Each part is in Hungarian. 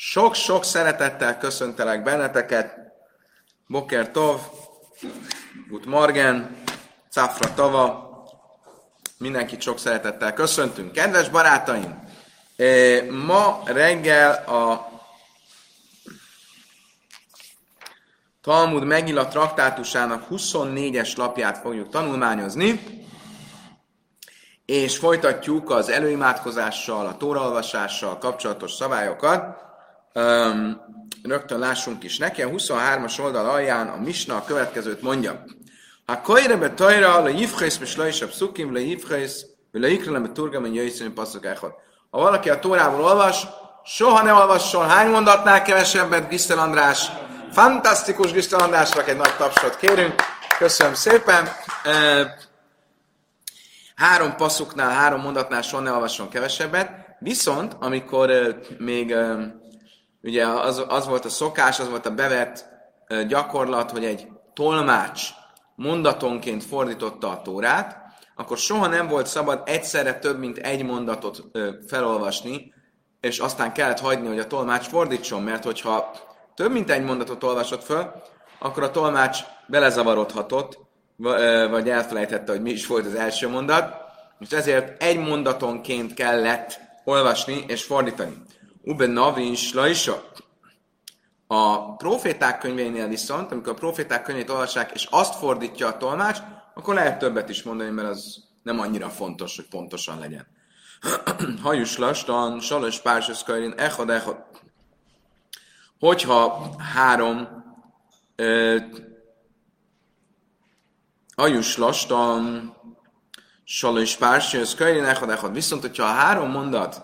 Sok-sok szeretettel köszöntelek benneteket. Boker Tov, Gut Morgen, Cafra Tava. Mindenkit sok szeretettel köszöntünk. Kedves barátaim! Ma reggel a Talmud Megilla traktátusának 24-es lapját fogjuk tanulmányozni, és folytatjuk az előimádkozással, a tóraolvasással kapcsolatos szabályokat. Um, rögtön lássunk is neki. A 23-as oldal alján a Misna a következőt mondja. Ha kajrebe tajra, le jivhész, és le is a le jivhész, le ikrelem a jöjjszön, passzok Ha valaki a tórából olvas, soha ne olvasson hány mondatnál kevesebbet, Gisztel András. Fantasztikus Gisztel Andrásnak egy nagy tapsot kérünk. Köszönöm szépen. Három passzuknál, három mondatnál soha ne olvasson kevesebbet. Viszont, amikor még ugye az, az volt a szokás, az volt a bevett gyakorlat, hogy egy tolmács mondatonként fordította a tórát, akkor soha nem volt szabad egyszerre több, mint egy mondatot felolvasni, és aztán kellett hagyni, hogy a tolmács fordítson, mert hogyha több mint egy mondatot olvasott föl, akkor a tolmács belezavarodhatott, vagy elfelejtette, hogy mi is volt az első mondat, és ezért egy mondatonként kellett olvasni és fordítani. Ube Navin Slajsa. A proféták könyvénél viszont, amikor a proféták könyvét olvassák, és azt fordítja a tolmács, akkor lehet többet is mondani, mert az nem annyira fontos, hogy pontosan legyen. Hajus lastan, salos pársos kajrin, echad, echad. Hogyha három Ajus lastan, salos pársos kajrin, echad, echad. Viszont, hogyha a három mondat,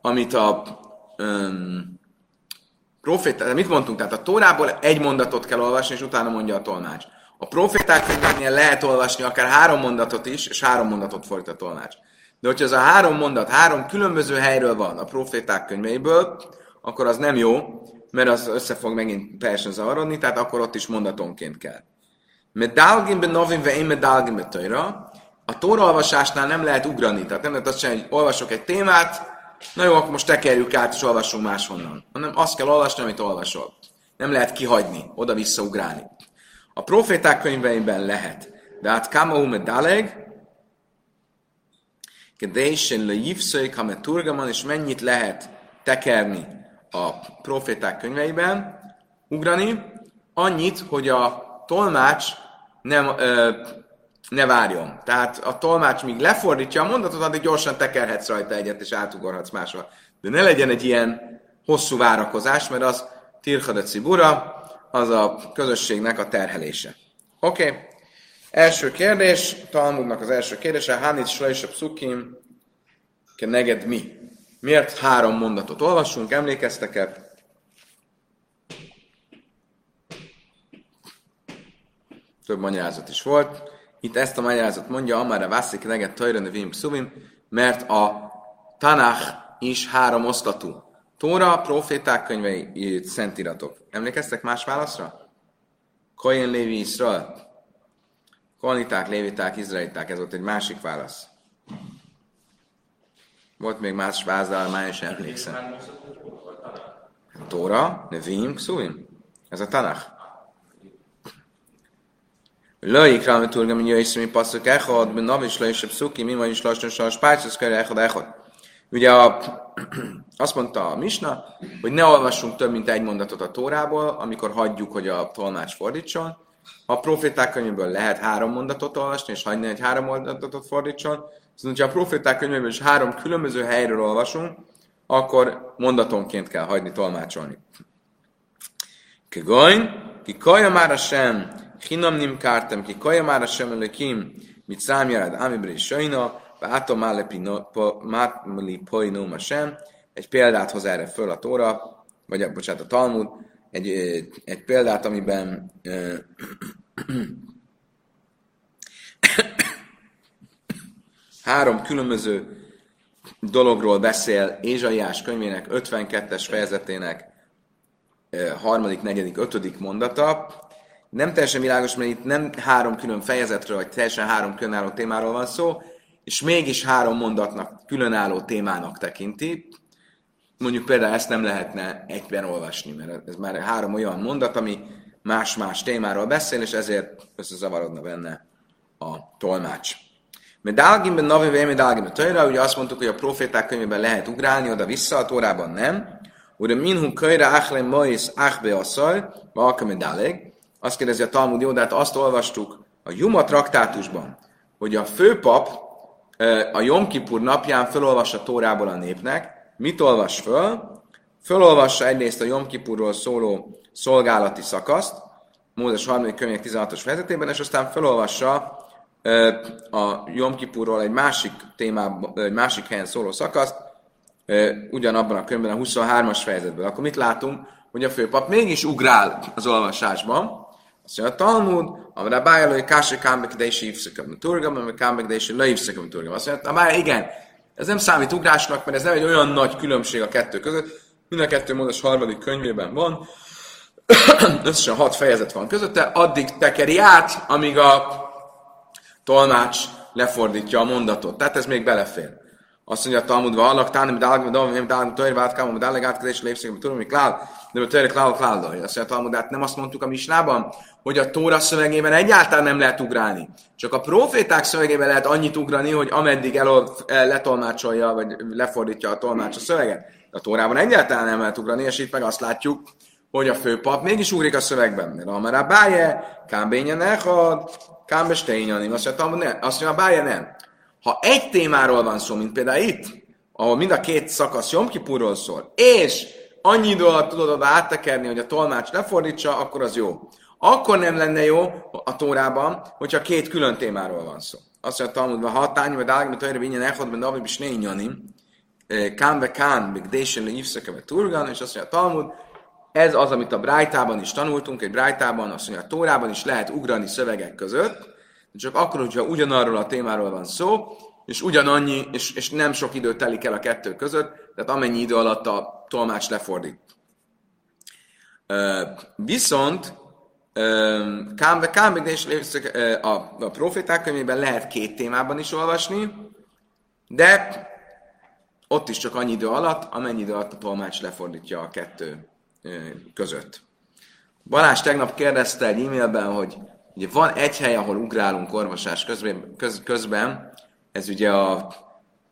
amit a um, proféták, mit mondtunk? Tehát a Tórából egy mondatot kell olvasni, és utána mondja a tolmács. A proféták könyvénél lehet olvasni akár három mondatot is, és három mondatot fordít a tolmács. De hogyha ez a három mondat három különböző helyről van a proféták könyveiből, akkor az nem jó, mert az össze fog megint teljesen zavarodni, tehát akkor ott is mondatonként kell. Medalgin be novin ve én medalgin be A tóra olvasásnál nem lehet ugrani, tehát nem lehet azt csinálni, hogy olvasok egy témát, Na jó, akkor most tekerjük át, és olvassunk máshonnan. Hanem azt kell olvasni, amit olvasol. Nem lehet kihagyni, oda-vissza ugrálni. A proféták könyveiben lehet. De hát Kamau Daleg, Kedésen le Jivszai Kame Turgaman, és mennyit lehet tekerni a proféták könyveiben, ugrani, annyit, hogy a tolmács nem ö, ne várjon. Tehát a tolmács míg lefordítja a mondatot, addig gyorsan tekerhetsz rajta egyet, és átugorhatsz másra. De ne legyen egy ilyen hosszú várakozás, mert az tirhada cibura, az a közösségnek a terhelése. Oké. Okay. Első kérdés, Talmudnak az első kérdése, Hanit Slajsa Psukim, ke neged mi? Miért három mondatot olvasunk, emlékeztek-e? Több magyarázat is volt. Itt ezt a magyarázat mondja, amára vászik neget tajra nevim szuvim, mert a Tanach is három osztatú. Tóra, proféták könyvei, szentiratok. Emlékeztek más válaszra? Kohen Lévi Israel. Kohaniták, léviták, izraeliták, ez volt egy másik válasz. Volt még más vázálmány, és emlékszem. Tóra, Nevim, Szuvim. Ez a Tanach. לא יקרא מתורגם מן יויסר מפסוק אחד, בנובי שלוש פסוקים, אם is lassan sas párcos körre echad echad. Ugye a, azt mondta a Misna, hogy ne olvassunk több, mint egy mondatot a Tórából, amikor hagyjuk, hogy a tolmács fordítson. Ha a proféták könyvéből lehet három mondatot olvasni, és hagyni, hogy három mondatot fordítson, viszont ha a proféták könyvéből is három különböző helyről olvasunk, akkor mondatonként kell hagyni tolmácsolni. Kigoin, ki kaja már sem, Chinam nim kártem ki kaja már a sem elekim, mit számjárád ámibri sajna, Vátom mátmali poinum sem. Egy példát hoz erre föl a Tóra, vagy bocsánat, a Talmud, egy, egy példát, amiben három különböző dologról beszél Ézsaiás könyvének 52-es fejezetének harmadik, negyedik, ötödik mondata, nem teljesen világos, mert itt nem három külön fejezetről, vagy teljesen három különálló témáról van szó, és mégis három mondatnak különálló témának tekinti. mondjuk például ezt nem lehetne egyben olvasni, mert ez már három olyan mondat, ami más-más témáról beszél, és ezért összezavarodna benne a tolmács. Mert Dálgimben, Navi Vémi Dálgimben Töjra, ugye azt mondtuk, hogy a proféták könyvében lehet ugrálni oda-vissza, a Tórában nem. Ugye minhu köjre achle mois achbe asszaj, valkame daleg. Azt kérdezi a Talmud jó, de hát azt olvastuk a Juma traktátusban, hogy a főpap a Jom Kipur napján felolvassa Tórából a népnek. Mit olvas föl? Fölolvassa egyrészt a Jom Kipurról szóló szolgálati szakaszt, Mózes 3. könyvek 16-os fejezetében, és aztán felolvassa a Jom Kipurról egy másik témában, egy másik helyen szóló szakaszt, ugyanabban a könyvben a 23-as fejezetben. Akkor mit látunk? Hogy a főpap mégis ugrál az olvasásban, azt mondja, a Talmud, bájál, hogy Kási Kámbek Dési Ivszakam Turgam, amire Kámbek Dési Leivszakam Turgam. Azt mondja, bár igen, ez nem számít ugrásnak, mert ez nem egy olyan nagy különbség a kettő között. Mind a kettő módos harmadik könyvében van. Összesen hat fejezet van közötte, addig tekeri át, amíg a tolmács lefordítja a mondatot. Tehát ez még belefér. Azt mondja a Talmudva, allak tánim dálgam, dom, dálgam, tojr, vátkám, dálgam, átkezés, lépszegem, tudom, mi klál, de a tojr, klál, klál, Azt mondja a Talmud, hát nem azt mondtuk a misnában, hogy a Tóra szövegében egyáltalán nem lehet ugrálni. Csak a proféták szövegében lehet annyit ugrani, hogy ameddig el, letolmácsolja, vagy lefordítja a tolmács a szöveget. De a Tórában egyáltalán nem lehet ugrani, és itt meg azt látjuk, hogy a főpap mégis ugrik a szövegben. Mert Amara Báje, Kámbénye Nechad, Kámbe Steinyanim. Azt mondja, mondja, Báje nem. Ha egy témáról van szó, mint például itt, ahol mind a két szakasz Jomkipurról szól, és annyi idő alatt tudod oda áttekerni, hogy a tolmács lefordítsa, akkor az jó. Akkor nem lenne jó a Tórában, hogyha két külön témáról van szó. Azt mondja a Talmudban, ha tányi, vagy dágmi, tojra, vinyen, echod, ben is ne inyanim, kán be kán, meg désen le turgan, és azt mondja a Talmud, ez az, amit a Brájtában is tanultunk, egy Brájtában, azt mondja, a Tórában is lehet ugrani szövegek között, de csak akkor, hogyha ugyanarról a témáról van szó, és ugyanannyi, és, és nem sok idő telik el a kettő között, tehát amennyi idő alatt a tolmács lefordít. Viszont Kámbe, Kámbe, és a, a proféták könyvében lehet két témában is olvasni, de ott is csak annyi idő alatt, amennyi idő alatt a tolmács lefordítja a kettő között. Balázs tegnap kérdezte egy e-mailben, hogy ugye van egy hely, ahol ugrálunk orvosás közben, köz, közben ez ugye a,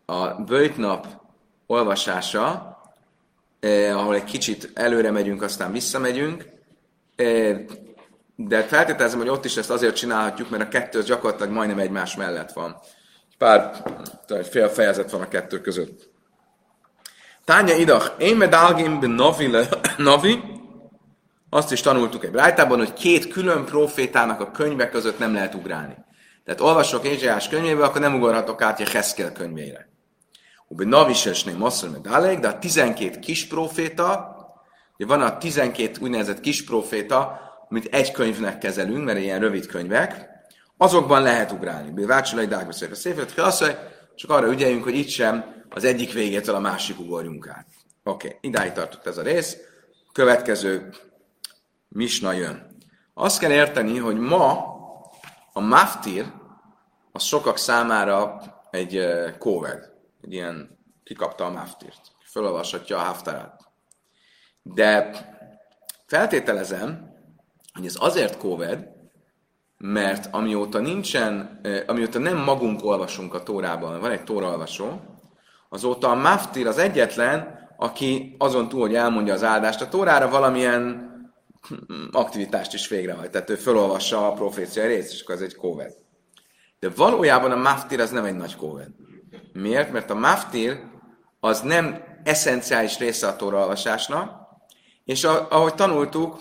a bőjtnap olvasása, eh, ahol egy kicsit előre megyünk, aztán visszamegyünk, eh, de feltételezem, hogy ott is ezt azért csinálhatjuk, mert a kettő az gyakorlatilag majdnem egymás mellett van. Pár, fél fejezet van a kettő között. Tánya idach, én medálgim navi, navi, azt is tanultuk egy brájtában, hogy két külön profétának a könyvek között nem lehet ugrálni. Tehát olvasok Ézsaiás könyvébe, akkor nem ugorhatok át a Heszkel könyvére. Navisesné masszor medálég, de a 12 kis proféta, ugye van a 12 úgynevezett kis proféta, amit egy könyvnek kezelünk, mert ilyen rövid könyvek, azokban lehet ugrálni. Bővácsolai dágbeszél a széfet, csak arra ügyeljünk, hogy itt sem az egyik végétől a másik ugorjunk át. Oké, okay, idáig tartott ez a rész. Következő misna jön. Azt kell érteni, hogy ma a maftir az sokak számára egy kóved. Egy ilyen kikapta a maftirt. Fölolvashatja a haftarát. De feltételezem, hogy ez azért kóved, mert amióta nincsen, amióta nem magunk olvasunk a tórában, van egy tóraolvasó, azóta a maftir az egyetlen, aki azon túl, hogy elmondja az áldást, a tórára valamilyen aktivitást is végrehajt. Tehát ő felolvassa a proféciai részt, és akkor ez egy kóved. De valójában a maftir az nem egy nagy kóved. Miért? Mert a maftir az nem eszenciális része a tóraolvasásnak, és ahogy tanultuk,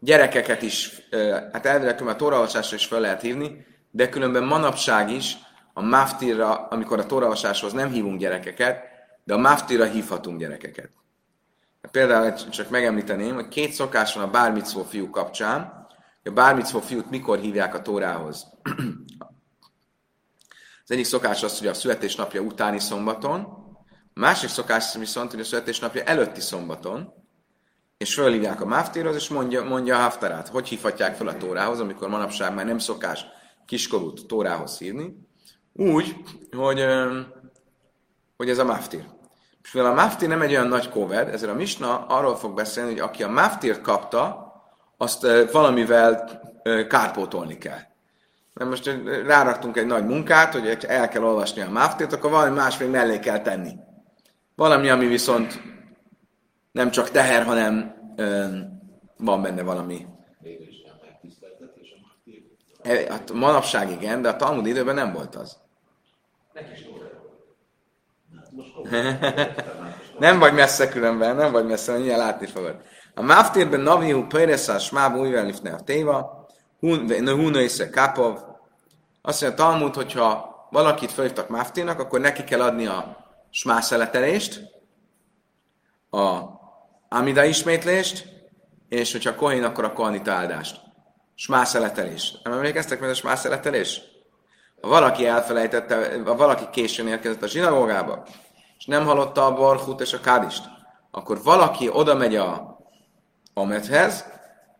gyerekeket is, hát elvileg a tóraolvasásra is fel lehet hívni, de különben manapság is a maftirra, amikor a tóraolvasáshoz nem hívunk gyerekeket, de a maftirra hívhatunk gyerekeket. Például csak megemlíteném, hogy két szokás van a bármicvó fiú kapcsán. A bármicvó fiút mikor hívják a tórához? Az egyik szokás az, hogy a születésnapja utáni szombaton, a másik szokás viszont, hogy a születésnapja előtti szombaton, és fölhívják a máftérhoz, és mondja, mondja a haftarát. Hogy hívhatják fel a tórához, amikor manapság már nem szokás kiskorút tórához hívni? Úgy, hogy, hogy ez a máftír. És mivel a maftir nem egy olyan nagy kóved, ezért a misna arról fog beszélni, hogy aki a maftirt kapta, azt valamivel kárpótolni kell. Mert most ráraktunk egy nagy munkát, hogy el kell olvasni a maftirt, akkor valami más még mellé kell tenni. Valami, ami viszont nem csak teher, hanem van benne valami. E, hát manapság igen, de a Talmud időben nem volt az. nem vagy messze különben, nem vagy messze, ilyen látni fogod. A Maftirben Navihu Péresa Smáb újra lifne a téva, Huna észre Kapov. Azt mondja a Talmud, hogyha valakit felhívtak Maftirnak, akkor neki kell adni a smá szeletelést, a Amida ismétlést, és hogyha Kohén, akkor a Kohanita áldást. Smászeletelés. Nem emlékeztek meg a smászeletelés? Ha valaki elfelejtette, ha valaki későn érkezett a zsinagógába, és nem hallotta a barhut és a kádist, akkor valaki oda megy a Amethez,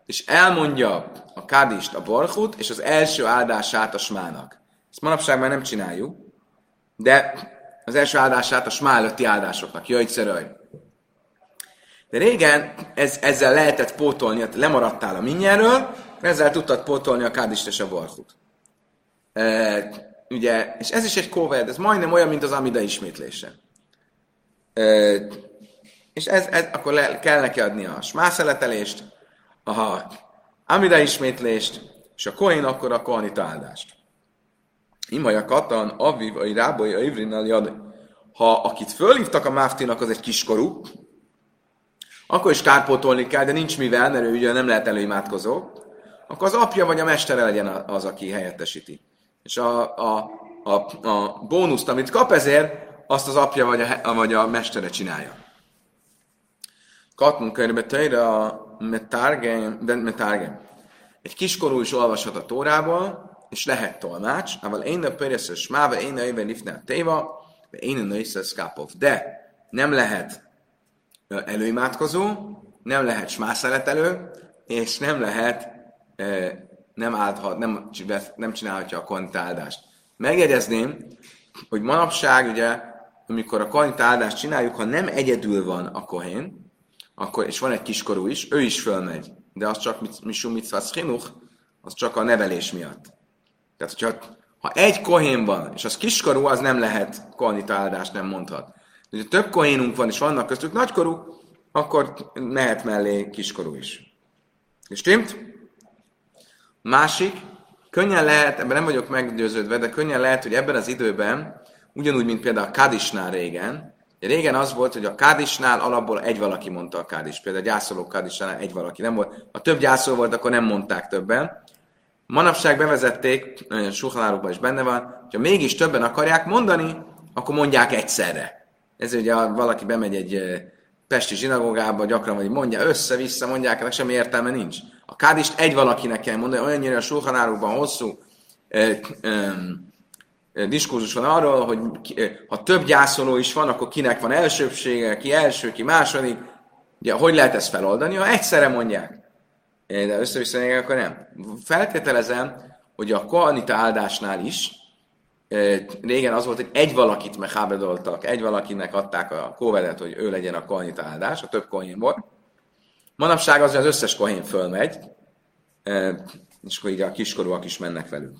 és elmondja a kádist, a barhut, és az első áldását a smának. Ezt manapság már nem csináljuk, de az első áldását a smá előtti áldásoknak. Jöjj, szerölj! De régen ez, ezzel lehetett pótolni, lemaradtál a minyerről, ezzel tudtad pótolni a kádist és a barhut. E, ugye, és ez is egy kóved, ez majdnem olyan, mint az Amida ismétlése. E, és ez, ez, akkor le, kell neki adni a smászeletelést, a Amida ismétlést, és a koin akkor a kohanita áldást. Imaja katan, aviv, a rábai, a ivrinnal jad. Ha akit fölhívtak a máftinak, az egy kiskorú, akkor is kárpótolni kell, de nincs mivel, mert ő ugye nem lehet előimádkozó, akkor az apja vagy a mestere legyen az, aki helyettesíti. És a, a, a, a bónuszt, amit kap ezért, azt az apja vagy a, vagy a mestere csinálja. Tejre a metárgem, metárgem. Egy kiskorú is olvashat a Tórából, és lehet tolmács, ával én a pörjeszes máva, én a éven lifne téva, én a nőszesz kápov. De nem lehet előimádkozó, nem lehet smászeletelő, és nem lehet, nem, áldhat, nem, nem csinálhatja a kontáldást. Megjegyezném, hogy manapság ugye, amikor a kontáldást csináljuk, ha nem egyedül van a kohén, akkor, és van egy kiskorú is, ő is fölmegy, de az csak misum mitzvah chinuch, az csak a nevelés miatt. Tehát, hogyha ha egy kohén van, és az kiskorú, az nem lehet kohanita áldást nem mondhat. De ha több kohénunk van, és vannak köztük nagykorú, akkor mehet mellé kiskorú is. És stimmt? Másik, könnyen lehet, ebben nem vagyok meggyőződve, de könnyen lehet, hogy ebben az időben, ugyanúgy, mint például a Kadisnál régen, régen az volt, hogy a Kádisnál alapból egy valaki mondta a Kádis. Például a gyászoló Kádisnál egy valaki nem volt. Ha több gyászoló volt, akkor nem mondták többen. Manapság bevezették, suhalárukban is benne van, hogyha mégis többen akarják mondani, akkor mondják egyszerre. Ez ugye valaki bemegy egy pesti zsinagógába, gyakran vagy mondja össze-vissza, mondják, ennek semmi értelme nincs. A kádist egy valakinek kell mondani, olyannyira a suhalárukban hosszú eh, eh, diskurzus van arról, hogy ha több gyászoló is van, akkor kinek van elsőbsége, ki első, ki második. Ugye, hogy lehet ezt feloldani? Ha egyszerre mondják. De össze akkor nem. Feltételezem, hogy a kohanita áldásnál is régen az volt, hogy egy valakit meghábedoltak, egy valakinek adták a kóvedet, hogy ő legyen a kohanita áldás, a több kohén volt. Manapság az, hogy az összes kohén fölmegy, és akkor így a kiskorúak is mennek velük.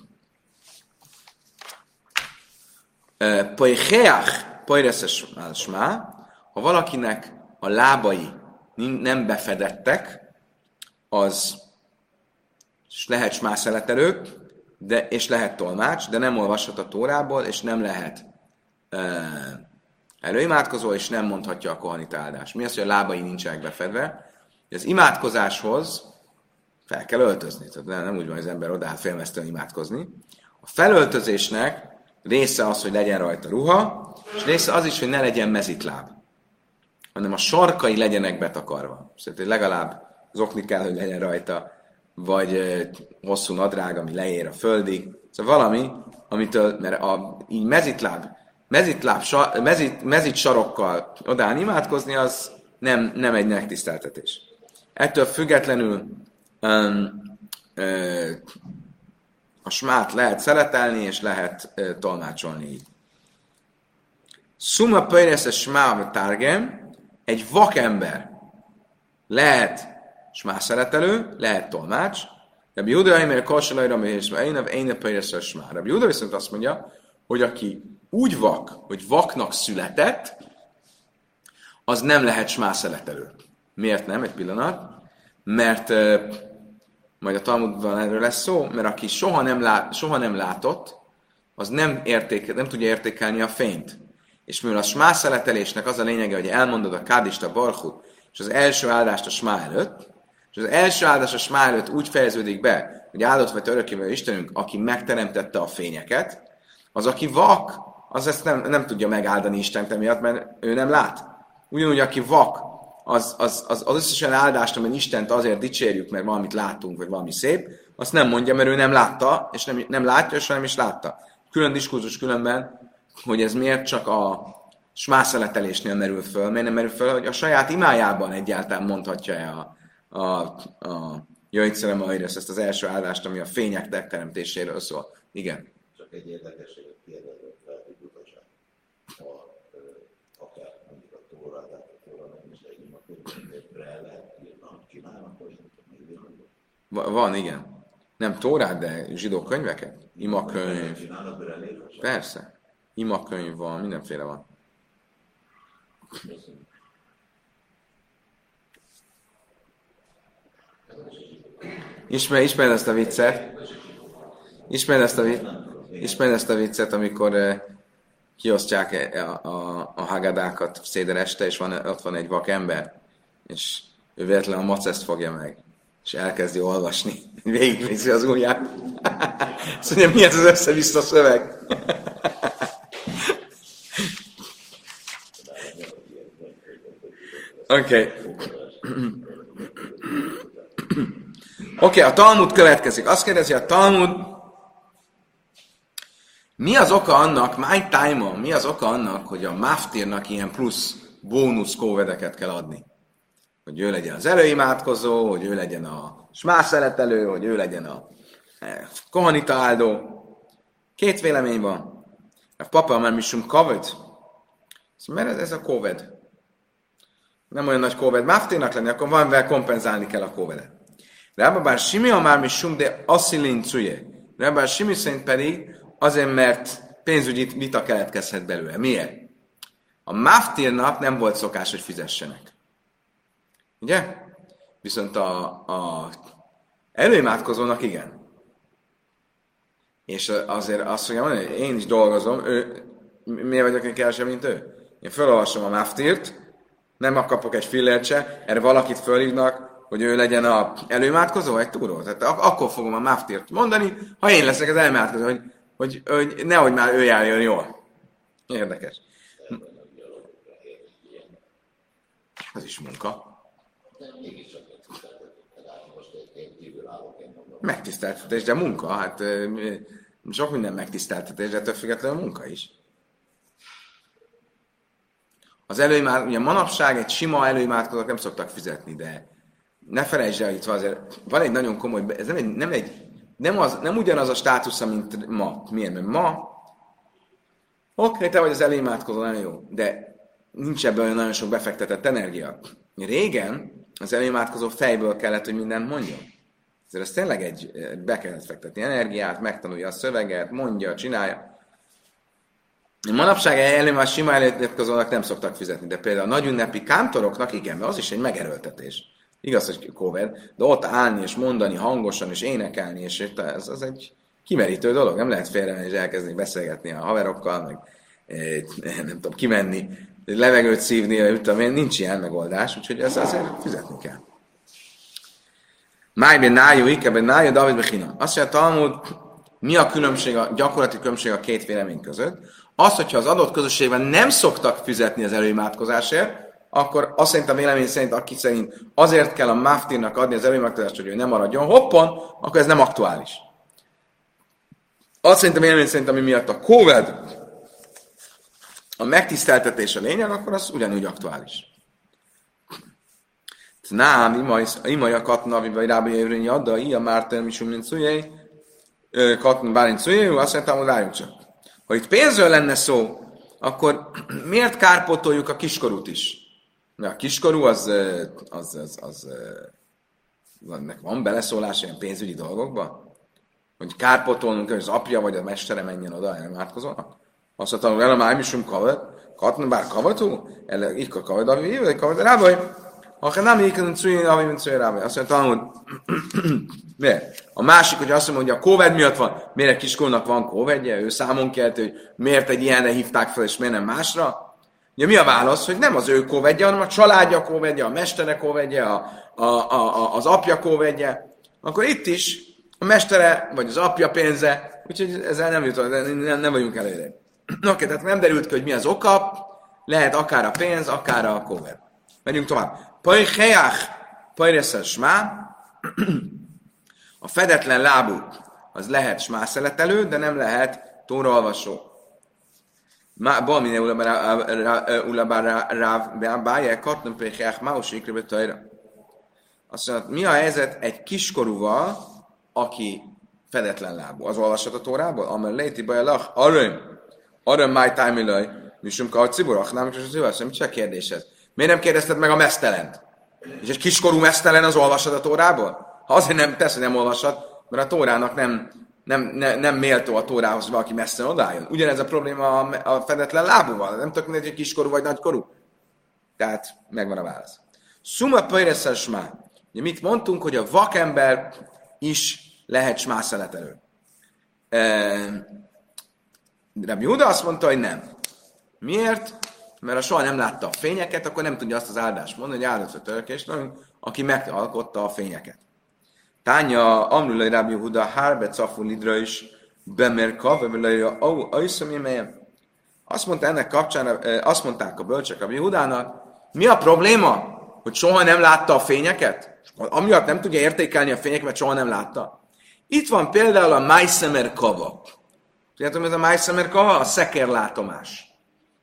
Pajcheach, pajreszes smá, ha valakinek a lábai nem befedettek, az és lehet smászeletelő, de, és lehet tolmács, de nem olvashat a tórából, és nem lehet e, előimádkozó, és nem mondhatja a kohanita áldást. Mi az, hogy a lábai nincsenek befedve? Az imádkozáshoz fel kell öltözni. Tehát nem úgy van, hogy az ember odáll félmeztően imádkozni. A felöltözésnek része az, hogy legyen rajta ruha, és része az is, hogy ne legyen mezitláb, hanem a sarkai legyenek betakarva. Szóval legalább zokni kell, hogy legyen rajta, vagy hosszú nadrág, ami leér a földig. Szóval valami, amitől, mert a, így mezitláb, mezitláb, mezit, mezit sarokkal odáll imádkozni, az nem, nem egy megtiszteltetés. Ettől függetlenül um, a smát lehet szeletelni, és lehet uh, tolmácsolni így. Suma pöjresze smá tárgem, egy vakember lehet smá szeretelő, lehet tolmács, Rabbi Juda Aimer Korsalajra Mehésve Einev Eine Pöjresze smá. Rabbi viszont azt mondja, hogy aki úgy vak, hogy vaknak született, az nem lehet smá szeretelő. Miért nem? Egy pillanat. Mert majd a Talmudban erről lesz szó, mert aki soha nem, lát, soha nem látott, az nem, értéke, nem tudja értékelni a fényt. És mivel a smá szeletelésnek az a lényege, hogy elmondod a kádista barchut, és az első áldást a smá előtt, és az első áldás a smá előtt úgy fejeződik be, hogy áldott vagy örökkével Istenünk, aki megteremtette a fényeket, az, aki vak, az ezt nem, nem tudja megáldani Istent emiatt, mert ő nem lát. Ugyanúgy, aki vak, az, az, az, az összes olyan áldást, amin Istent azért dicsérjük, mert valamit látunk, vagy valami szép, azt nem mondja, mert ő nem látta, és nem, nem látja, és nem is látta. Külön diskurzus különben, hogy ez miért csak a smászeletelésnél merül föl, miért nem merül föl, hogy a saját imájában egyáltalán mondhatja-e a, a, a Jöjtszerem ezt az első áldást, ami a fények teremtéséről szól. Igen. Csak egy fel, hogy utaság. Ha akár mondjuk a Tóra, tehát a Tóra nem is egy ima könyvre lehet írnak, csinálnak, hogy Van, igen. Nem Tórát, de zsidó könyveket? Imakönyv. Persze. Imakönyv van, mindenféle van. Ismer, ismer ezt a viccet. Ismer ezt a, ismer ezt a viccet, amikor uh, kiosztják a, a, a hagadákat széder este, és van, ott van egy vak ember, és ő véletlenül a maceszt fogja meg, és elkezdi olvasni. Végignézi az ujját. Azt mondja, mi ez az össze-vissza szöveg? Oké. Okay. Oké, okay, a Talmud következik. Azt kérdezi a Talmud, mi az oka annak, my time mi az oka annak, hogy a Maftirnak ilyen plusz bónusz kóvedeket kell adni? Hogy ő legyen az előimádkozó, hogy ő legyen a smászeletelő, hogy ő legyen a eh, kohanita áldó. Két vélemény van. A papa már misum kaved. Mert ez, ez a kóved. Nem olyan nagy kóved. Maftirnak lenni, akkor van vel kompenzálni kell a kóvedet. Rába bár Simi a már misum, de asszilin cuje. Rába bár Simi szerint pedig azért, mert pénzügyi vita keletkezhet belőle. Miért? A máftírnak nem volt szokás, hogy fizessenek. Ugye? Viszont a, a előimádkozónak igen. És azért azt fogja mondani, hogy én is dolgozom, ő, miért vagyok én kevesebb, mint ő? Én felolvasom a máftírt, nem kapok egy fillert se, erre valakit fölhívnak, hogy ő legyen a előimádkozó, egy túró. Tehát ak- akkor fogom a máftírt mondani, ha én leszek az előimádkozó, hogy, hogy, hogy nehogy már ő járjon jól. Érdekes. Ez is munka. Megtiszteltetés, de munka. Hát sok minden megtiszteltetés, de több függetlenül munka is. Az előimád, ugye manapság egy sima előimádkozók nem szoktak fizetni, de ne felejtsd el, itt azért, van egy nagyon komoly, ez nem, egy, nem, egy, nem, az, nem ugyanaz a státusza, mint ma. Miért? Mert ma, oké, te vagy az előimádkozó, nagyon jó, de nincs ebben nagyon sok befektetett energia. Régen az előimádkozó fejből kellett, hogy mindent mondjon. Ezért ez tényleg egy, be kellett fektetni energiát, megtanulja a szöveget, mondja, csinálja. Manapság előimádkozó sima előimádkozónak nem szoktak fizetni, de például a nagy kántoroknak igen, mert az is egy megerőltetés. Igaz, hogy cover, de ott állni és mondani hangosan és énekelni, és ez az egy kimerítő dolog. Nem lehet félremenni és elkezdeni beszélgetni a haverokkal, meg eh, nem tudom, kimenni, levegőt szívni, tudom én, nincs ilyen megoldás, úgyhogy ez azért fizetni kell. Májben nájú, ikeben nájú, David Bechinam. Azt mondja, Talmud, mi a különbség, a gyakorlati különbség a két vélemény között? Az, hogyha az adott közösségben nem szoktak fizetni az előimádkozásért, akkor azt szerint a vélemény szerint, aki szerint azért kell a Maftirnak adni az előmegtadást, hogy ő nem maradjon hoppon, akkor ez nem aktuális. Azt szerint a vélemény szerint, ami miatt a COVID a megtiszteltetés a lényeg, akkor az ugyanúgy aktuális. Nem, imaj a katna, vagy rába jövőnyi adda, ilyen már termésül, mint szüljei, katna bárint szüljei, azt mondtam, hogy várjunk csak. Ha itt pénzről lenne szó, akkor miért kárpotoljuk a kiskorút is? Mert a kiskorú az, az, az, az, nek van beleszólás ilyen pénzügyi dolgokba? Hogy kárpotolnunk, hogy az apja vagy a mestere menjen oda, nem átkozolnak? Azt mondta, hogy elem ájmisum kavet, katna bár kavatú, ele ikka kavet, ami kavet, rábaj, ha nem így cújén, ami mint cújén rábaj. Azt mondta, hogy miért? A másik, hogy azt mondja, hogy a Covid miatt van, miért egy kiskorúnak van Covidje, ő számon kelt, hogy miért egy ilyenre hívták fel, és miért nem másra? Ugye mi a válasz, hogy nem az ő kóvedje, hanem a családja kóvedje, a mestere kóvedje, a, a, a, a, az apja kóvedje. Akkor itt is a mestere, vagy az apja pénze, úgyhogy ezzel nem jutott, nem, nem vagyunk előre. Oké, okay, tehát nem derült ki, hogy mi az oka, lehet akár a pénz, akár a kóved. Menjünk tovább. Paj heach, pajreszes má, a fedetlen lábú, az lehet smászeletelő, de nem lehet tóraolvasó. Ba mine ulabár ráv báje, katnom péheach máusik tajra. Azt mondja, mi a helyzet egy kiskorúval, aki fedetlen lábú? Az olvashat a tórából? Amel léti bajalach, arön, arön máj tájmilaj, misum ka a ciburach, nem is az mit csak kérdésed? Miért nem kérdezted meg a mesztelent? És egy kiskorú mesztelen az olvashat a tórából? Ha azért nem tesz, nem olvashat, mert a tórának nem nem, ne, nem méltó a tórához, hogy valaki messze odálljon. Ugyanez a probléma a, a fedetlen lábúval. Nem tudok mindegy, hogy kiskorú vagy nagykorú. Tehát megvan a válasz. Suma pöjreszel smá. Mit mondtunk, hogy a vakember is lehet smá szeletelő. E, Rabbi Huda azt mondta, hogy nem. Miért? Mert ha soha nem látta a fényeket, akkor nem tudja azt az áldást mondani, hogy áldott a törkés, aki megalkotta a fényeket. Tánya Amrulai Rábi Huda Hárbe Cafu Lidra is bemerka, Aiszom Azt mondta ennek kapcsán, azt mondták a bölcsek Rabbi Hudának, mi a probléma, hogy soha nem látta a fényeket? Amiatt nem tudja értékelni a fényeket, mert soha nem látta. Itt van például a Májszemer kava. Tudjátok, ez a Májszemer kava? A szekerlátomás.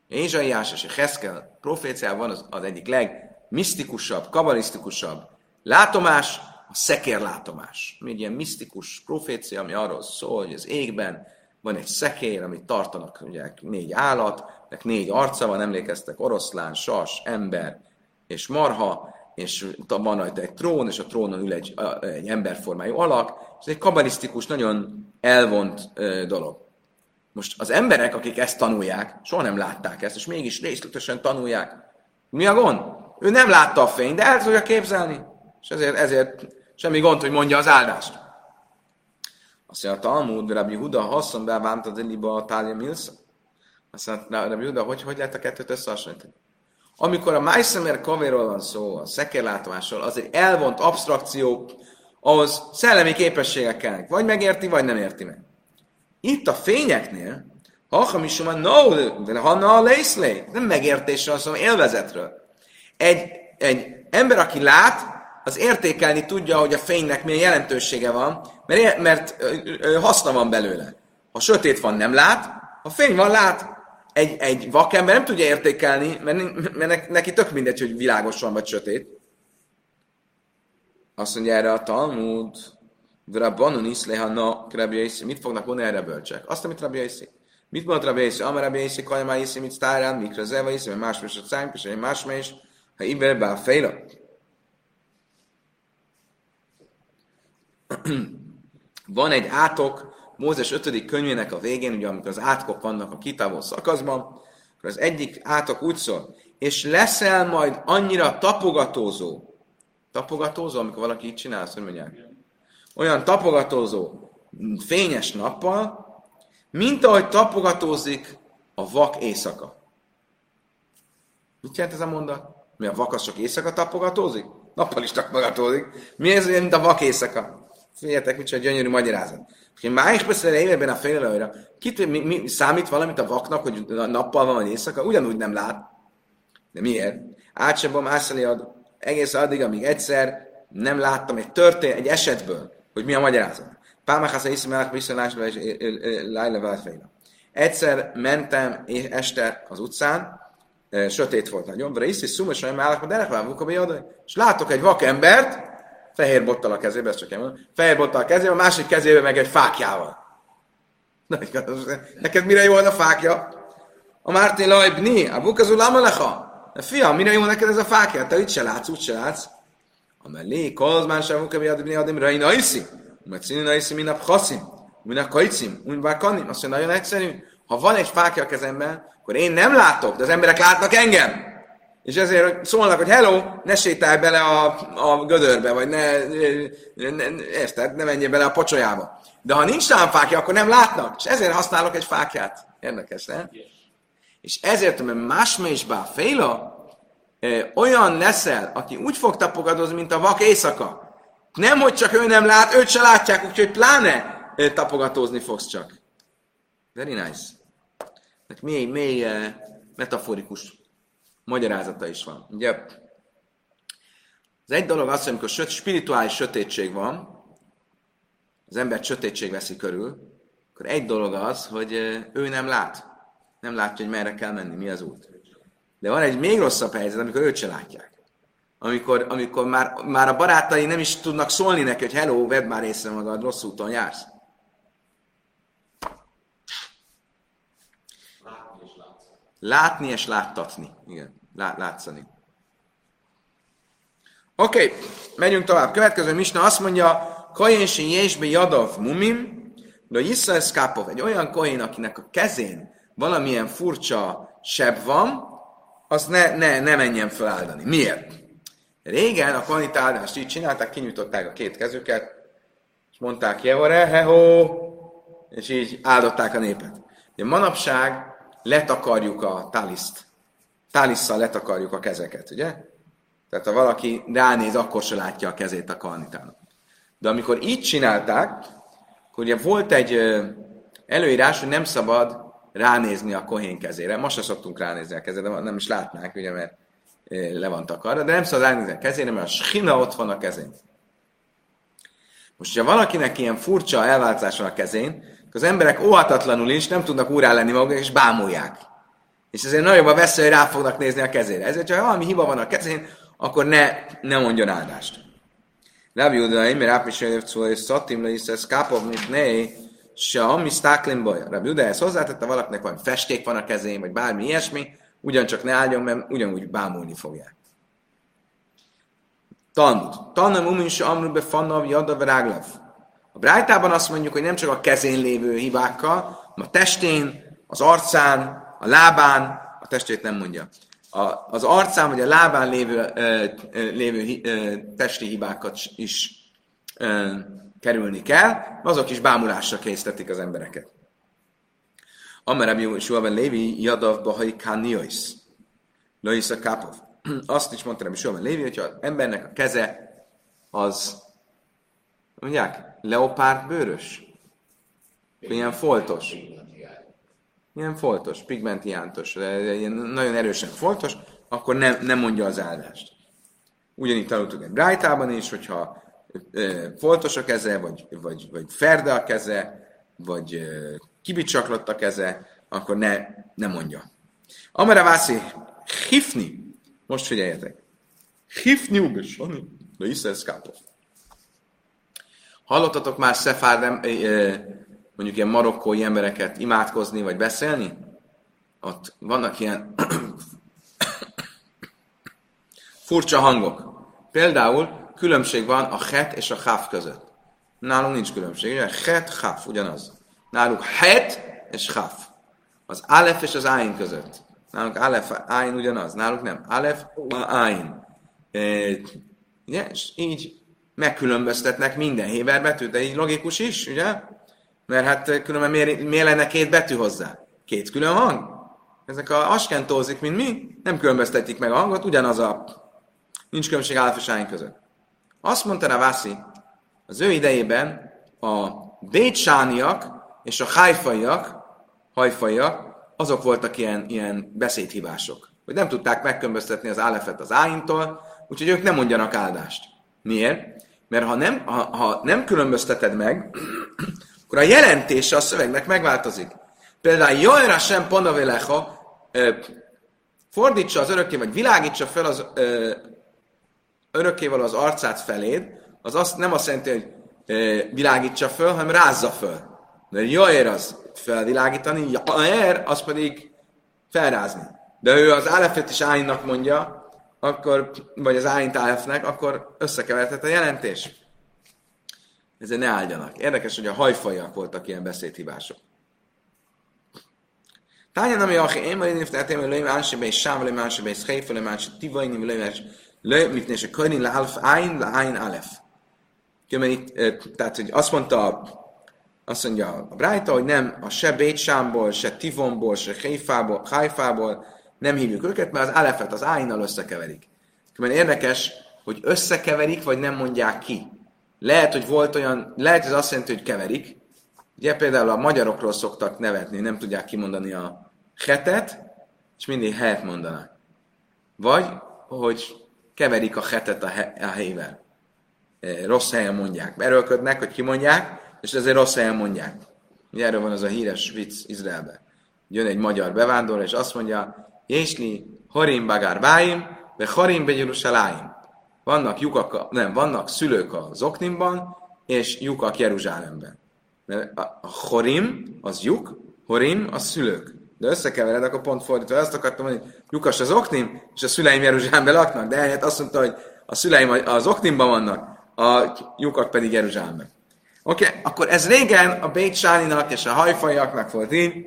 Ézsaiás és Heszkel proféciában az, az egyik legmisztikusabb, kabalisztikusabb látomás, a szekérlátomás. Ami egy ilyen misztikus profécia, ami arról szól, hogy az égben van egy szekér, amit tartanak ugye, négy állat, négy arca van, emlékeztek, oroszlán, sas, ember és marha, és van rajta egy trón, és a trónon ül egy, egy emberformájú alak, ez egy kabalisztikus, nagyon elvont dolog. Most az emberek, akik ezt tanulják, soha nem látták ezt, és mégis részletesen tanulják. Mi a gond? Ő nem látta a fényt, de el tudja képzelni. És ezért, ezért semmi gond, hogy mondja az áldást. Azt mondja, a Talmud, Rabbi Huda, haszon be vámt az Eliba a Tália Milsa. Azt mondja, Rabbi Huda, hogy, hogy lehet a kettőt összehasonlítani? Amikor a Meissner kavéról van szó, a szekerlátomásról, az egy elvont abstrakció, ahhoz szellemi képességek kellnek. Vagy megérti, vagy nem érti meg. Itt a fényeknél, ha is van, no, ha na a nem megértésről, hanem élvezetről. Egy, egy ember, aki lát, az értékelni tudja, hogy a fénynek milyen jelentősége van, mert, mert haszna van belőle. Ha sötét van, nem lát, ha fény van, lát. Egy, egy vakember nem tudja értékelni, mert, mert neki tök mindegy, hogy világos van vagy sötét. Azt mondja erre a Talmud, Drabanon iszlehanna Rabbi Mit fognak mondani erre a bölcsek? Azt, amit Rabbi Mit mondott Rabbi Yossi? Amar Rabbi Yossi, Kajmá Yossi, mit sztárán, mikra zeva Yossi, mert más a szánk, és más is, ha iber bá fejla. Van egy átok, Mózes 5. könyvének a végén, ugye amikor az átkok vannak a kitávol szakaszban, akkor az egyik átok úgy szól, és leszel majd annyira tapogatózó, tapogatózó, amikor valaki így csinál, azt mondják, olyan tapogatózó, fényes nappal, mint ahogy tapogatózik a vak éjszaka. Mit jelent ez a mondat? Mi a vak az csak éjszaka tapogatózik? Nappal is tapogatózik. Mi ez, mint a vak éjszaka? Figyeljetek, micsoda gyönyörű magyarázat. Én máig beszél évben a félelőre. Kit, mi, mi, számít valamit a vaknak, hogy nappal van, vagy éjszaka? Ugyanúgy nem lát. De miért? Átsebom, ászali ad, egész addig, amíg egyszer nem láttam egy történ, egy esetből, hogy mi a magyarázat. Pálmáhász észre melek viszonylásba és lájle Egyszer mentem este az utcán, sötét volt nagyon, de iszi szumos olyan mellek, de ne és látok egy vakembert, fehér bottal a kezébe, ezt csak én mondom, fehér bottal a kezébe, a másik kezébe meg egy fákjával. Na, neked mire jó a fákja? A Márti Lajbni, a Bukazul Amalecha. Fiam, mire jó neked ez a fákja? Te itt se látsz, úgy se látsz. Bukabi Adibni Adim Raina Iszi. Mert színű Iszi, mint a Chaszim. Mint a Kajcim. Mint bár Kanim. Azt mondja, nagyon egyszerű. Ha van egy fákja a kezemben, akkor én nem látok, de az emberek látnak engem. És ezért szólnak, hogy hello, ne sétálj bele a, a gödörbe, vagy ne, ne, ne, érted, ne menjél bele a pocsolyába. De ha nincs fákja, akkor nem látnak, és ezért használok egy fákját. Érdekes, nem? És ezért, mert másma is bá féla, olyan leszel, aki úgy fog tapogadozni, mint a vak éjszaka. Nem, hogy csak ő nem lát, őt se látják, úgyhogy pláne tapogatózni fogsz csak. Very nice. Mély, mély metaforikus magyarázata is van. Ugye, az egy dolog az, hogy amikor söt, spirituális sötétség van, az ember sötétség veszi körül, akkor egy dolog az, hogy ő nem lát. Nem látja, hogy merre kell menni, mi az út. De van egy még rosszabb helyzet, amikor őt se látják. Amikor, amikor már, már a barátai nem is tudnak szólni neki, hogy hello, vedd már észre magad, rossz úton jársz. Látni és láttatni. Igen, Lá, látszani. Oké, okay, megyünk tovább. Következő misna azt mondja, Kajensi Jésbe Jadav Mumim, de Iszrael Szkápov, egy olyan kohén, akinek a kezén valamilyen furcsa seb van, az ne, ne, ne menjen feláldani. Miért? Régen a kohonit áldást így csinálták, kinyújtották a két kezüket, és mondták, Jevore, heho, és így áldották a népet. De manapság letakarjuk a taliszt. Talisszal letakarjuk a kezeket, ugye? Tehát ha valaki ránéz, akkor se látja a kezét a karnitának. De amikor így csinálták, akkor ugye volt egy előírás, hogy nem szabad ránézni a kohén kezére. Most se szoktunk ránézni a kezére, de nem is látnánk, ugye, mert le van takarva, de nem szabad ránézni a kezére, mert a schina ott van a kezén. Most, ha valakinek ilyen furcsa elváltás van a kezén, az emberek óhatatlanul is nem tudnak úrá lenni maguk, és bámulják. És ezért nagyobb a veszély, hogy rá fognak nézni a kezére. Ezért, ha valami hiba van a kezén, akkor ne, ne mondjon áldást. Rabbi Uda, mert áprilisőjév szó, és szatim le is ez kápov, mint ne, se ami stáklin baj. Rabbi Uda hozzátette, valakinek valami festék van a kezén, vagy bármi ilyesmi, ugyancsak ne álljon, mert ugyanúgy bámulni fogják. Talmud. Talmud umin se amru be fannav jadav ráglav. A Brájtában azt mondjuk, hogy nem csak a kezén lévő hibákkal, hanem a testén, az arcán, a lábán, a testét nem mondja, a, az arcán vagy a lábán lévő, ö, ö, lévő ö, testi hibákat is ö, kerülni kell, azok is bámulásra készítették az embereket. Amerem Suaben Lévi Jadav Bahai Kaniois. Lois a Kapov. Azt is mondta Rabbi Suaben Lévi, hogyha az embernek a keze az, mondják, leopárd bőrös? Ilyen foltos. Ilyen foltos, pigmentiántos, ilyen nagyon erősen foltos, akkor nem, nem mondja az áldást. Ugyanígy tanultuk egy brájtában is, hogyha foltos a keze, vagy, vagy, vagy ferde a keze, vagy kibicsaklott a keze, akkor ne, ne mondja. Amara vászi, hifni, most figyeljetek, hifni ubesani, de iszesz kápov. Hallottatok már szefárd, mondjuk ilyen marokkói embereket imádkozni, vagy beszélni? Ott vannak ilyen furcsa hangok. Például különbség van a het és a háf között. Nálunk nincs különbség. Ugye? Het, háf, ugyanaz. Náluk het és háf. Az alef és az áin között. Nálunk alef, áin ugyanaz. Náluk nem. Alef, áin. E, ugye? És így megkülönböztetnek minden héber betűt, de így logikus is, ugye? Mert hát különben miért, miért lenne két betű hozzá? Két külön hang? Ezek a askentózik, mint mi, nem különböztetik meg a hangot, ugyanaz a... Nincs különbség álfesáink között. Azt mondta rá Vászi, az ő idejében a bécsániak és a hajfaiak, hajfaiak, azok voltak ilyen, ilyen beszédhibások. Hogy nem tudták megkülönböztetni az álefet az áintól, úgyhogy ők nem mondjanak áldást. Miért? Mert ha nem, ha, ha nem különbözteted meg, akkor a jelentése a szövegnek megváltozik. Például Jajra sem panavélecha, fordítsa az örökké, vagy világítsa fel az ö, örökkéval az arcát feléd, az azt nem azt jelenti, hogy ö, világítsa föl, hanem rázza föl. Mert Jair az felvilágítani, Jair az pedig felrázni. De ő az álefet is ájnak mondja, akkor, vagy az ájnt álefnek, akkor összekeverhet a jelentés. Ezért ne áldjanak. Érdekes, hogy a hajfajak voltak ilyen beszédhibások. Tányan, ami aki én majd nifteltem, hogy lőjön ánsi be, sáv lőjön ánsi be, szhéfa lőjön lőjön, mifnés a könyni le alf ájn, le ájn alef. Tehát, hogy azt mondta, azt mondja a Brájta, hogy nem a se Bécsámból, se Tivonból, se Haifából, Haifából nem hívjuk őket, mert az alefet az ájnal összekeverik. Mert érdekes, hogy összekeverik, vagy nem mondják ki. Lehet, hogy volt olyan, lehet, ez azt jelenti, hogy keverik. Ugye például a magyarokról szoktak nevetni, nem tudják kimondani a hetet, és mindig het mondanak. Vagy, hogy keverik a hetet a, he, a helyvel. E, rossz helyen mondják. Erőlködnek, hogy kimondják, és ezért rossz helyen mondják. Ugye erről van az a híres vicc Izraelben. Jön egy magyar bevándorló, és azt mondja, Jésli Harim Bagár Báim, de Harim Begyurusaláim. Vannak lyukak, nem, vannak szülők a Zoknimban, és lyukak Jeruzsálemben. Mert a Horim az lyuk, Horim az szülők. De összekevered, akkor pont fordítva. Azt akartam mondani, lyukas az Oknim, és a szüleim Jeruzsálemben laknak. De ehhez azt mondta, hogy a szüleim az Oknimban vannak, a lyukak pedig Jeruzsálemben. Oké, okay, akkor ez régen a Bét Sáninak és a hajfajaknak volt így.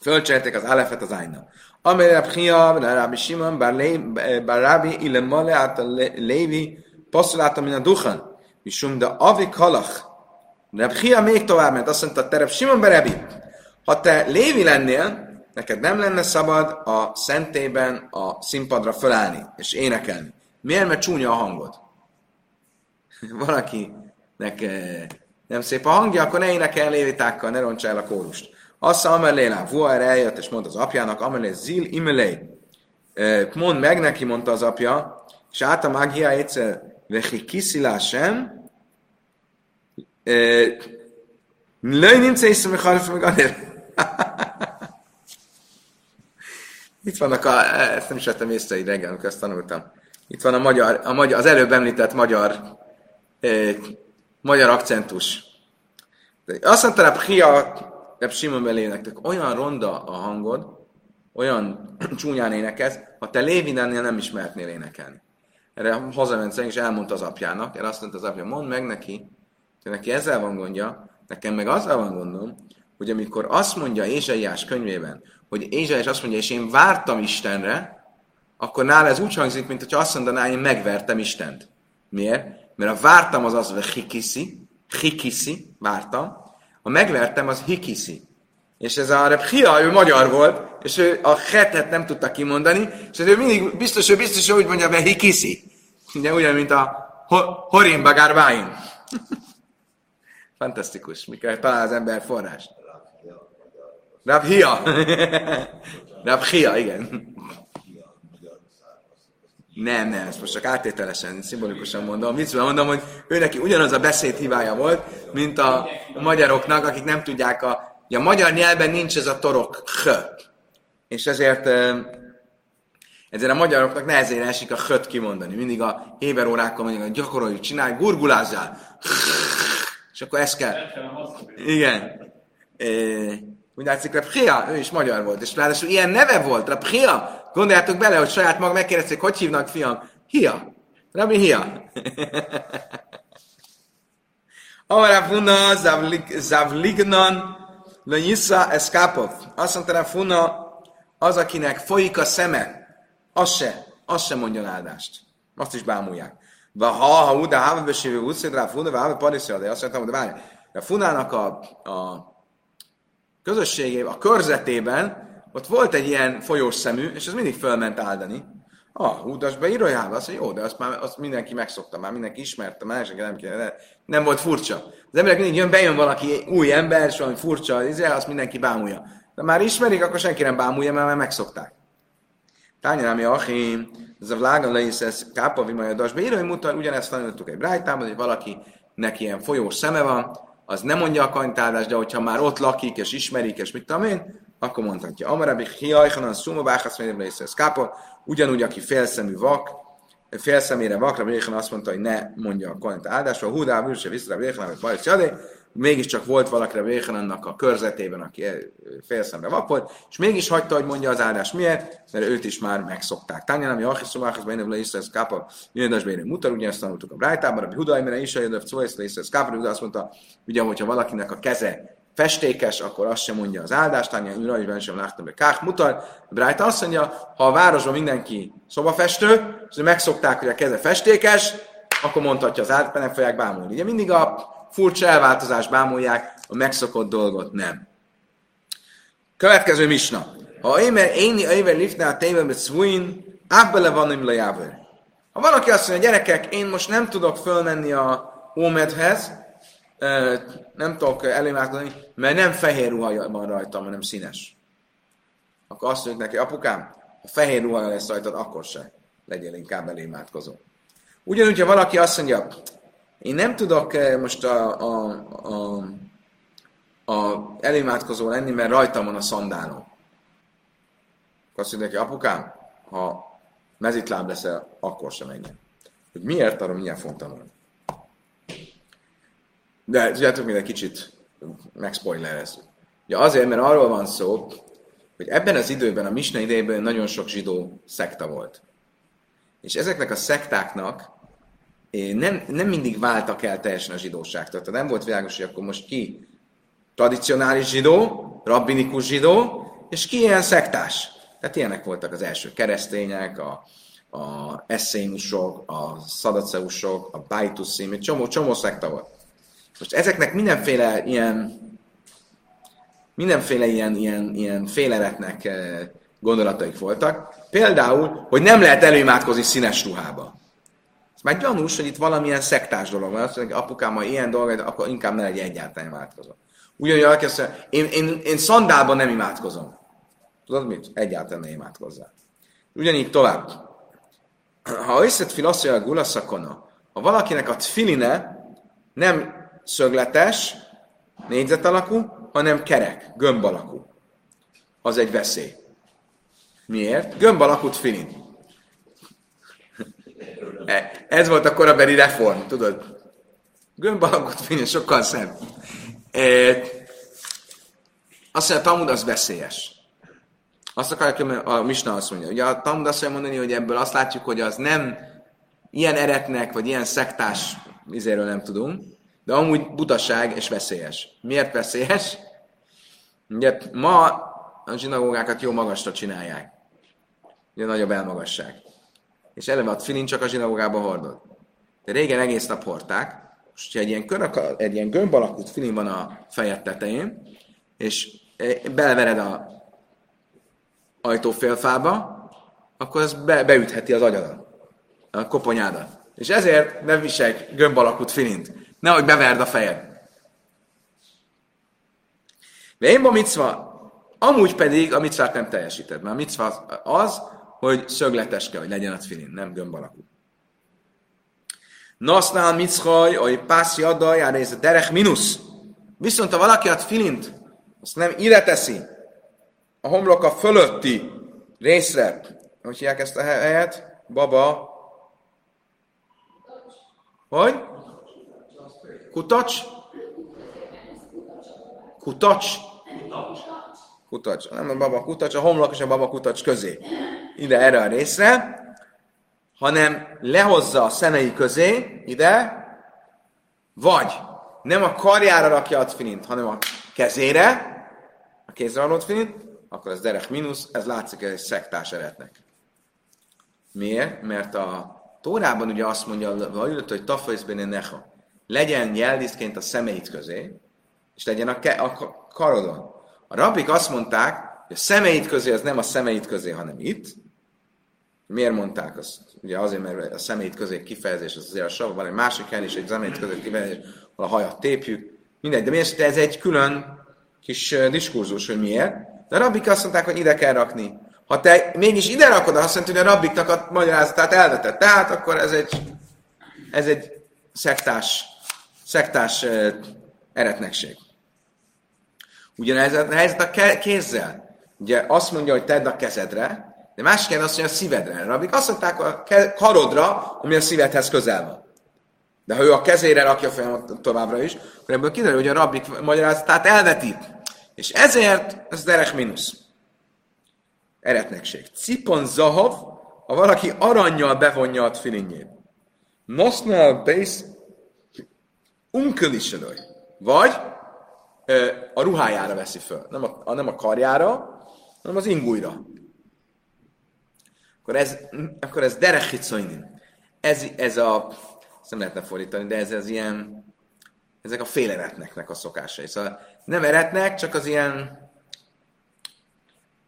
Fölcserték az Alefet az Ájnak. Amely Rab Chia, Rabbi Shimon, Bar Rabbi, Ile Male, át a Lévi, passzoláltam min a Duchan. Misum de Avi Kalach. Rab Chia még tovább ment, azt mondta, te Rab Shimon Berebi, ha te Lévi lennél, neked nem lenne szabad a szentében a színpadra fölállni és énekelni. Miért? Mert csúnya a hangod. Valakinek nem szép a hangja, akkor ne énekel lévitákkal, ne roncs el a kórust. Assza Amelélá, Vuar eljött, és mondta az apjának, Amelé Zil Imelé. Mond meg neki, mondta az apja, és át a magia egyszer, vechi kiszilá sem, Lőj nincs észre, harfa meg anél. Itt vannak a, ezt nem is vettem észre így reggel, amikor ezt tanultam. Itt van a magyar, a magyar az előbb említett magyar, eh, magyar akcentus. Azt mondta, hogy Pia Reb Simon belénektek, olyan ronda a hangod, olyan csúnyán énekelsz, ha te Lévinennél nem ismertnél énekelni. Erre hazament és elmondta az apjának, erre azt mondta az apja, mondd meg neki, hogy neki ezzel van gondja, nekem meg azzal van gondom, hogy amikor azt mondja Ézsaiás könyvében, hogy Ézsaiás azt mondja, és én vártam Istenre, akkor nála ez úgy hangzik, mint hogy azt mondaná, én megvertem Istent. Miért? Mert a vártam az az, hogy hikiszi, hikiszi, vártam, a megvertem, az hikiszi. És ez a Rebhia, ő magyar volt, és ő a hetet nem tudta kimondani, és ő mindig biztos, hogy biztos, hogy úgy mondja, hogy hikiszi. Ugye ugyan, mint a Horim Bagár Fantasztikus, mikor talál az ember forrás. Rabhia. Rabhia, igen. Nem, nem, ezt most csak áttételesen, szimbolikusan mondom. Mit mondom, hogy ő neki ugyanaz a beszédhibája volt, mint a magyaroknak, akik nem tudják, a, a magyar nyelven nincs ez a torok h. És ezért ezért a magyaroknak nehezére esik a höt kimondani. Mindig a héber órákkal mondjuk, hogy gyakoroljuk, csinálj, gurgulázzál. És akkor ezt kell. Igen. Úgy látszik, Rabhia, ő is magyar volt, és ráadásul ilyen neve volt, Rabhia. Gondoljátok bele, hogy saját maga megkérdezték, hogy hívnak fiam? Hia. Rabbi Hia. Amara Funa Zavlignan Lenyissa Eskapov. Azt mondta Funa, az, akinek folyik a szeme, az se, az se mondjon áldást. Azt is bámulják. Va ha, ha uda, ha besívő útszéd rá Funa, va ha de azt mondtam, hogy várj, a Funának a, a közösségében, a körzetében ott volt egy ilyen folyós szemű, és az mindig fölment áldani. Ah, be írójába, azt mondja, jó, de azt már azt mindenki megszokta, már mindenki ismerte, már senki nem, kéne, nem volt furcsa. Az emberek mindig jön, bejön valaki új ember, és valami furcsa, izé, azt mindenki bámulja. De már ismerik, akkor senki nem bámulja, mert már megszokták. Tányámi Achim, ez a vlágan le is ez kápa vimajadas. Beírói mutat, ugyanezt tanultuk egy brájtában, hogy valakinek ilyen folyós szeme van, az nem mondja a kanytáldást, de hogyha már ott lakik, és ismerik, és mit tudom én, akkor mondhatja. Amarabi hiajhanan szuma báhasz ez kápa, ugyanúgy, aki félszemű vak, félszemére vakra, Béhan azt mondta, hogy ne mondja a konet áldásra, húdá, bűrse, vissza, Béhan, vagy bajsz jadé, mégiscsak volt valakire Véhanannak a körzetében, aki félszemre vapolt, és mégis hagyta, hogy mondja az áldás miért, mert őt is már megszokták. Tányán, ami Achiszobához bejön, le Iszrael Kápa, jöjjön Béré mutar, ugye ezt tanultuk a Brájtában, a Hudai, mert is a jöjjön, le Iszrael Kápa, azt mondta, ugye, hogyha valakinek a keze festékes, akkor azt sem mondja az áldást, Tanya Ura sem láttam, hogy Kák mutar. Brájta azt mondja, ha a városban mindenki szobafestő, és megszokták, hogy a keze festékes, akkor mondhatja az áldást, nem fogják bámulni. Ugye mindig a furcsa elváltozás bámulják, a megszokott dolgot nem. Következő misna. Ha én éni éve lifne a téve mit szvúin, ábbele van im Ha valaki azt mondja, gyerekek, én most nem tudok fölmenni a Ómedhez, nem tudok elémálkodni, mert nem fehér ruha van rajtam, hanem színes. Akkor azt mondjuk neki, apukám, ha fehér ruha lesz rajtad, akkor se legyél inkább elémátkozó. Ugyanúgy, ha valaki azt mondja, én nem tudok most a, a, a, a elémátkozó lenni, mert rajtam van a szandálom. Azt mondja neki, apukám, ha mezitláb leszel, akkor sem menjen. Hogy miért, arra milyen fogom tanulni. De tudjátok, egy kicsit megspoilerezzük. Ugye azért, mert arról van szó, hogy ebben az időben, a Misna idejében nagyon sok zsidó szekta volt. És ezeknek a szektáknak eh, nem, nem mindig váltak el teljesen a zsidóságtól. Tehát nem volt világos, hogy akkor most ki tradicionális zsidó, rabbinikus zsidó, és ki ilyen szektás. Tehát ilyenek voltak az első keresztények, a, a eszénusok, a szadaceusok, a bajtuszim, egy csomó, csomó szekta volt. Most ezeknek mindenféle ilyen mindenféle ilyen, ilyen, ilyen féleletnek eh, gondolataik voltak. Például, hogy nem lehet előimádkozni színes ruhába. Már gyanús, hogy itt valamilyen szektás dolog van. Azt mondja, apukám, ha ilyen dolog, akkor inkább ne legyen egyáltalán imádkozó. Ugyanúgy mondja, én, én, én szandálban nem imádkozom. Tudod mit? Egyáltalán ne imádkozzál. Ugyanígy tovább. Ha összetfil azt mondja a gulaszakona, ha valakinek a tfiline nem szögletes, négyzet alakú, hanem kerek, gömb alakú. Az egy veszély. Miért? Gömb alakú tfilin. E, ez volt a korabeli reform, tudod? Gömb alakú tfilin sokkal szebb. E, azt mondja, a Talmud az veszélyes. Azt akarják, a Misna azt mondja. Ugye a Talmud azt mondja mondani, hogy ebből azt látjuk, hogy az nem ilyen eretnek, vagy ilyen szektás izéről nem tudunk, de amúgy butaság és veszélyes. Miért veszélyes? Ugye ma a zsinagógákat jó magasra csinálják. Ugye nagyobb elmagasság. És eleve a filin csak a zsinagógába hordod. De régen egész nap hordták, most egy ilyen, kör, egy ilyen gömb alakú filin van a fejed tetején, és e, belevered a ajtófélfába, akkor az be, beütheti az agyadat, a koponyádat. És ezért nem visek gömb alakú filint. Nehogy beverd a fejed. De én a micva, amúgy pedig a micvát nem teljesíted, mert a micva az hogy szögletes kell, hogy legyen a filin, nem gömb alakú. Nasznál miczhaj, hogy pászi adaj, ez a derek minusz. Viszont ha valaki a filint, azt nem ide teszi, a homloka fölötti részre, hogy hívják ezt a helyet? Baba. Hogy? Kutacs? Kutacs? Kutacs. Nem a baba kutacs, a homlok és a baba kutacs közé. Ide erre a részre, hanem lehozza a szemei közé, ide, vagy nem a karjára rakja a finint, hanem a kezére, a kézre adott finint, akkor ez derek mínusz, ez látszik egy szektás eretnek. Miért? Mert a Tórában ugye azt mondja, hogy tafajszbén neha legyen jeldiszként a szemeit közé, és legyen a, ke- a karodon. A rabbik azt mondták, hogy a szemeit közé az nem a szemeit közé, hanem itt. Miért mondták azt? Ugye azért, mert a szemeit közé kifejezés az azért a sav, van egy másik hely is, egy szemeit közé kifejezés, ahol a hajat tépjük. Mindegy, de miért ez egy külön kis diskurzus, hogy miért. De a rabbik azt mondták, hogy ide kell rakni. Ha te mégis ide rakod, azt mondta, hogy a rabbiknak a magyarázatát elvetett. Tehát akkor ez egy, ez egy szektás szektás eretnekség. Ugyanez a helyzet a kézzel. Ugye azt mondja, hogy tedd a kezedre, de másik azt mondja a szívedre. Rabik azt mondták a karodra, ami a szívedhez közel van. de ha ő a kezére rakja fel továbbra is, akkor ebből kiderül, hogy a rabbik magyarázatát elveti. És ezért ez derek mínusz. Eretnekség. Cipon zahav, ha valaki aranyjal bevonja a filinjét. Nosnál base unköliselőj. Vagy a ruhájára veszi föl. Nem a, nem a karjára, hanem az ingújra. Akkor ez, akkor ez derechicoinin. Ez, ez a, ezt nem lehetne fordítani, de ez az ilyen, ezek a féleretneknek a szokásai. Szóval nem eretnek, csak az ilyen,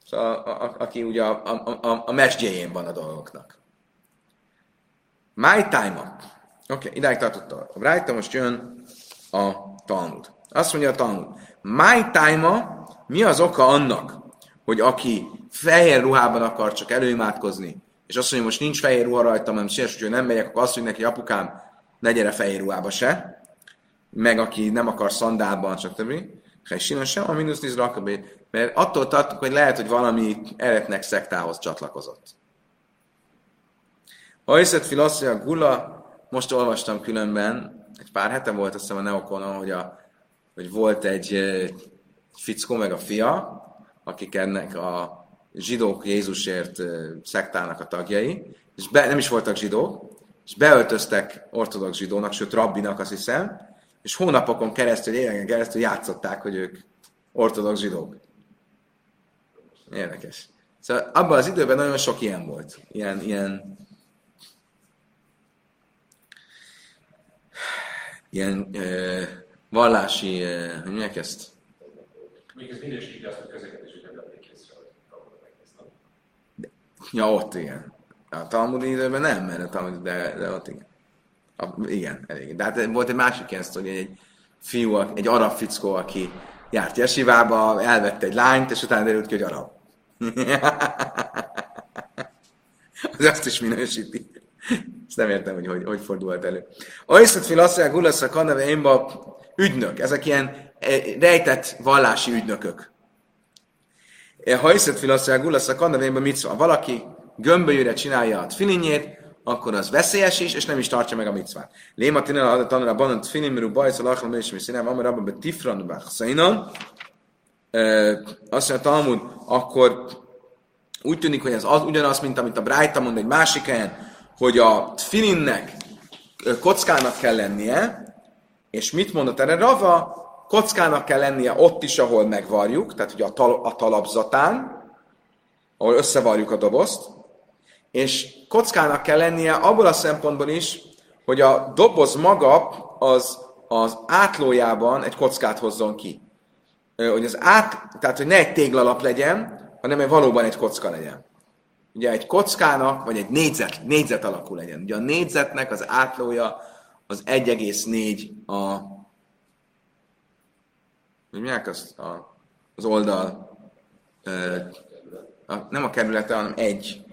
szóval a, a, aki ugye a, a, a, a mesdjéjén van a dolgoknak. My time Oké, okay, idáig tartott a Brájta, most jön a Talmud. Azt mondja a Talmud. My time mi az oka annak, hogy aki fehér ruhában akar csak előimádkozni, és azt mondja, most nincs fehér ruha rajtam, nem szíves, hogy nem megyek, akkor azt mondja neki, apukám, ne gyere fehér ruhába se, meg aki nem akar szandálban, csak többi, Hessina sem, a mínusz tíz rakabé, mert attól tartok, hogy lehet, hogy valami eretnek szektához csatlakozott. Hajszet filaszia gula, most olvastam különben, egy pár hete volt azt hiszem a Neokonon, hogy, a, hogy volt egy, egy fickó meg a fia, akik ennek a zsidók Jézusért szektának a tagjai, és be, nem is voltak zsidók, és beöltöztek ortodox zsidónak, sőt rabbinak azt hiszem, és hónapokon keresztül, éveken keresztül játszották, hogy ők ortodox zsidók. Érdekes. Szóval abban az időben nagyon sok ilyen volt. Ilyen, ilyen ilyen ö, vallási, ö, hogy mondják ezt? Még ez minősíti azt, hogy közlekedésüket vették észre, Ja, ott igen. A Talmudi időben nem, mert a Talmudi, de, de ott igen. A, igen, elég. De hát volt egy másik ilyen hogy egy fiú, egy arab fickó, aki járt jesivába, elvette egy lányt, és utána derült ki, hogy arab. Az azt is minősíti. Ezt nem értem, hogy hogy, hogy fordulhat elő. Oiszat filaszia gulasz a kanave énba ügynök. Ezek ilyen eh, rejtett vallási ügynökök. Ha iszett filaszia gulasz a kanave énba mit szól? Valaki gömbölyűre csinálja a filinjét, akkor az veszélyes is, és nem is tartja meg a micvát. Léma tinel a tanra banant filimru bajsz a lachlam és mi színem, amar abban be tifran bachszainan. Azt mondja Talmud, akkor úgy tűnik, hogy ez az, ugyanaz, mint amit a Brájta mond egy másik helyen, hogy a filinnek kockának kell lennie, és mit mondott erre Rava? Kockának kell lennie ott is, ahol megvarjuk, tehát ugye a, tal- a talapzatán, ahol összevarjuk a dobozt, és kockának kell lennie abból a szempontból is, hogy a doboz maga az, az átlójában egy kockát hozzon ki. Hogy az át, tehát hogy ne egy téglalap legyen, hanem egy valóban egy kocka legyen ugye egy kockának, vagy egy négyzet, négyzet alakú legyen. Ugye a négyzetnek az átlója az 1,4 a hogy milyen az, a, az oldal, ö, a, nem a kerülete, hanem egy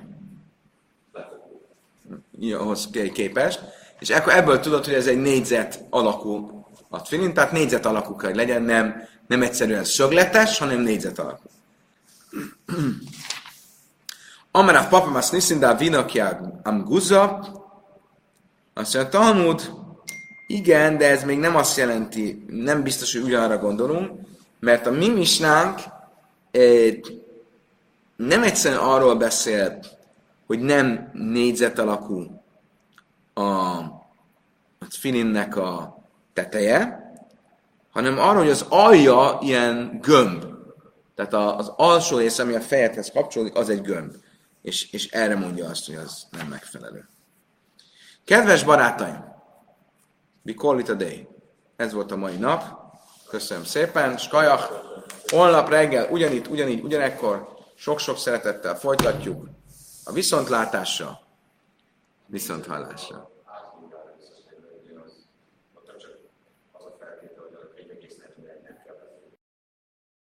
ahhoz képest, és akkor ebből tudod, hogy ez egy négyzet alakú a tfilin, tehát négyzet alakú kell legyen, nem, nem egyszerűen szögletes, hanem négyzet alakú. Amarav papa mas niszindá vinakjá amguza, azt mondja, Talmud, igen, de ez még nem azt jelenti, nem biztos, hogy ugyanarra gondolunk, mert a mi misnánk nem egyszerűen arról beszél, hogy nem négyzet alakú a, a filinnek a teteje, hanem arról, hogy az alja ilyen gömb. Tehát az alsó rész, ami a fejedhez kapcsolódik, az egy gömb és, és erre mondja azt, hogy az nem megfelelő. Kedves barátaim, we call it a day. Ez volt a mai nap. Köszönöm szépen. Skajach, holnap reggel ugyanitt, ugyanígy, ugyanekkor sok-sok szeretettel folytatjuk a viszontlátásra, viszonthallásra.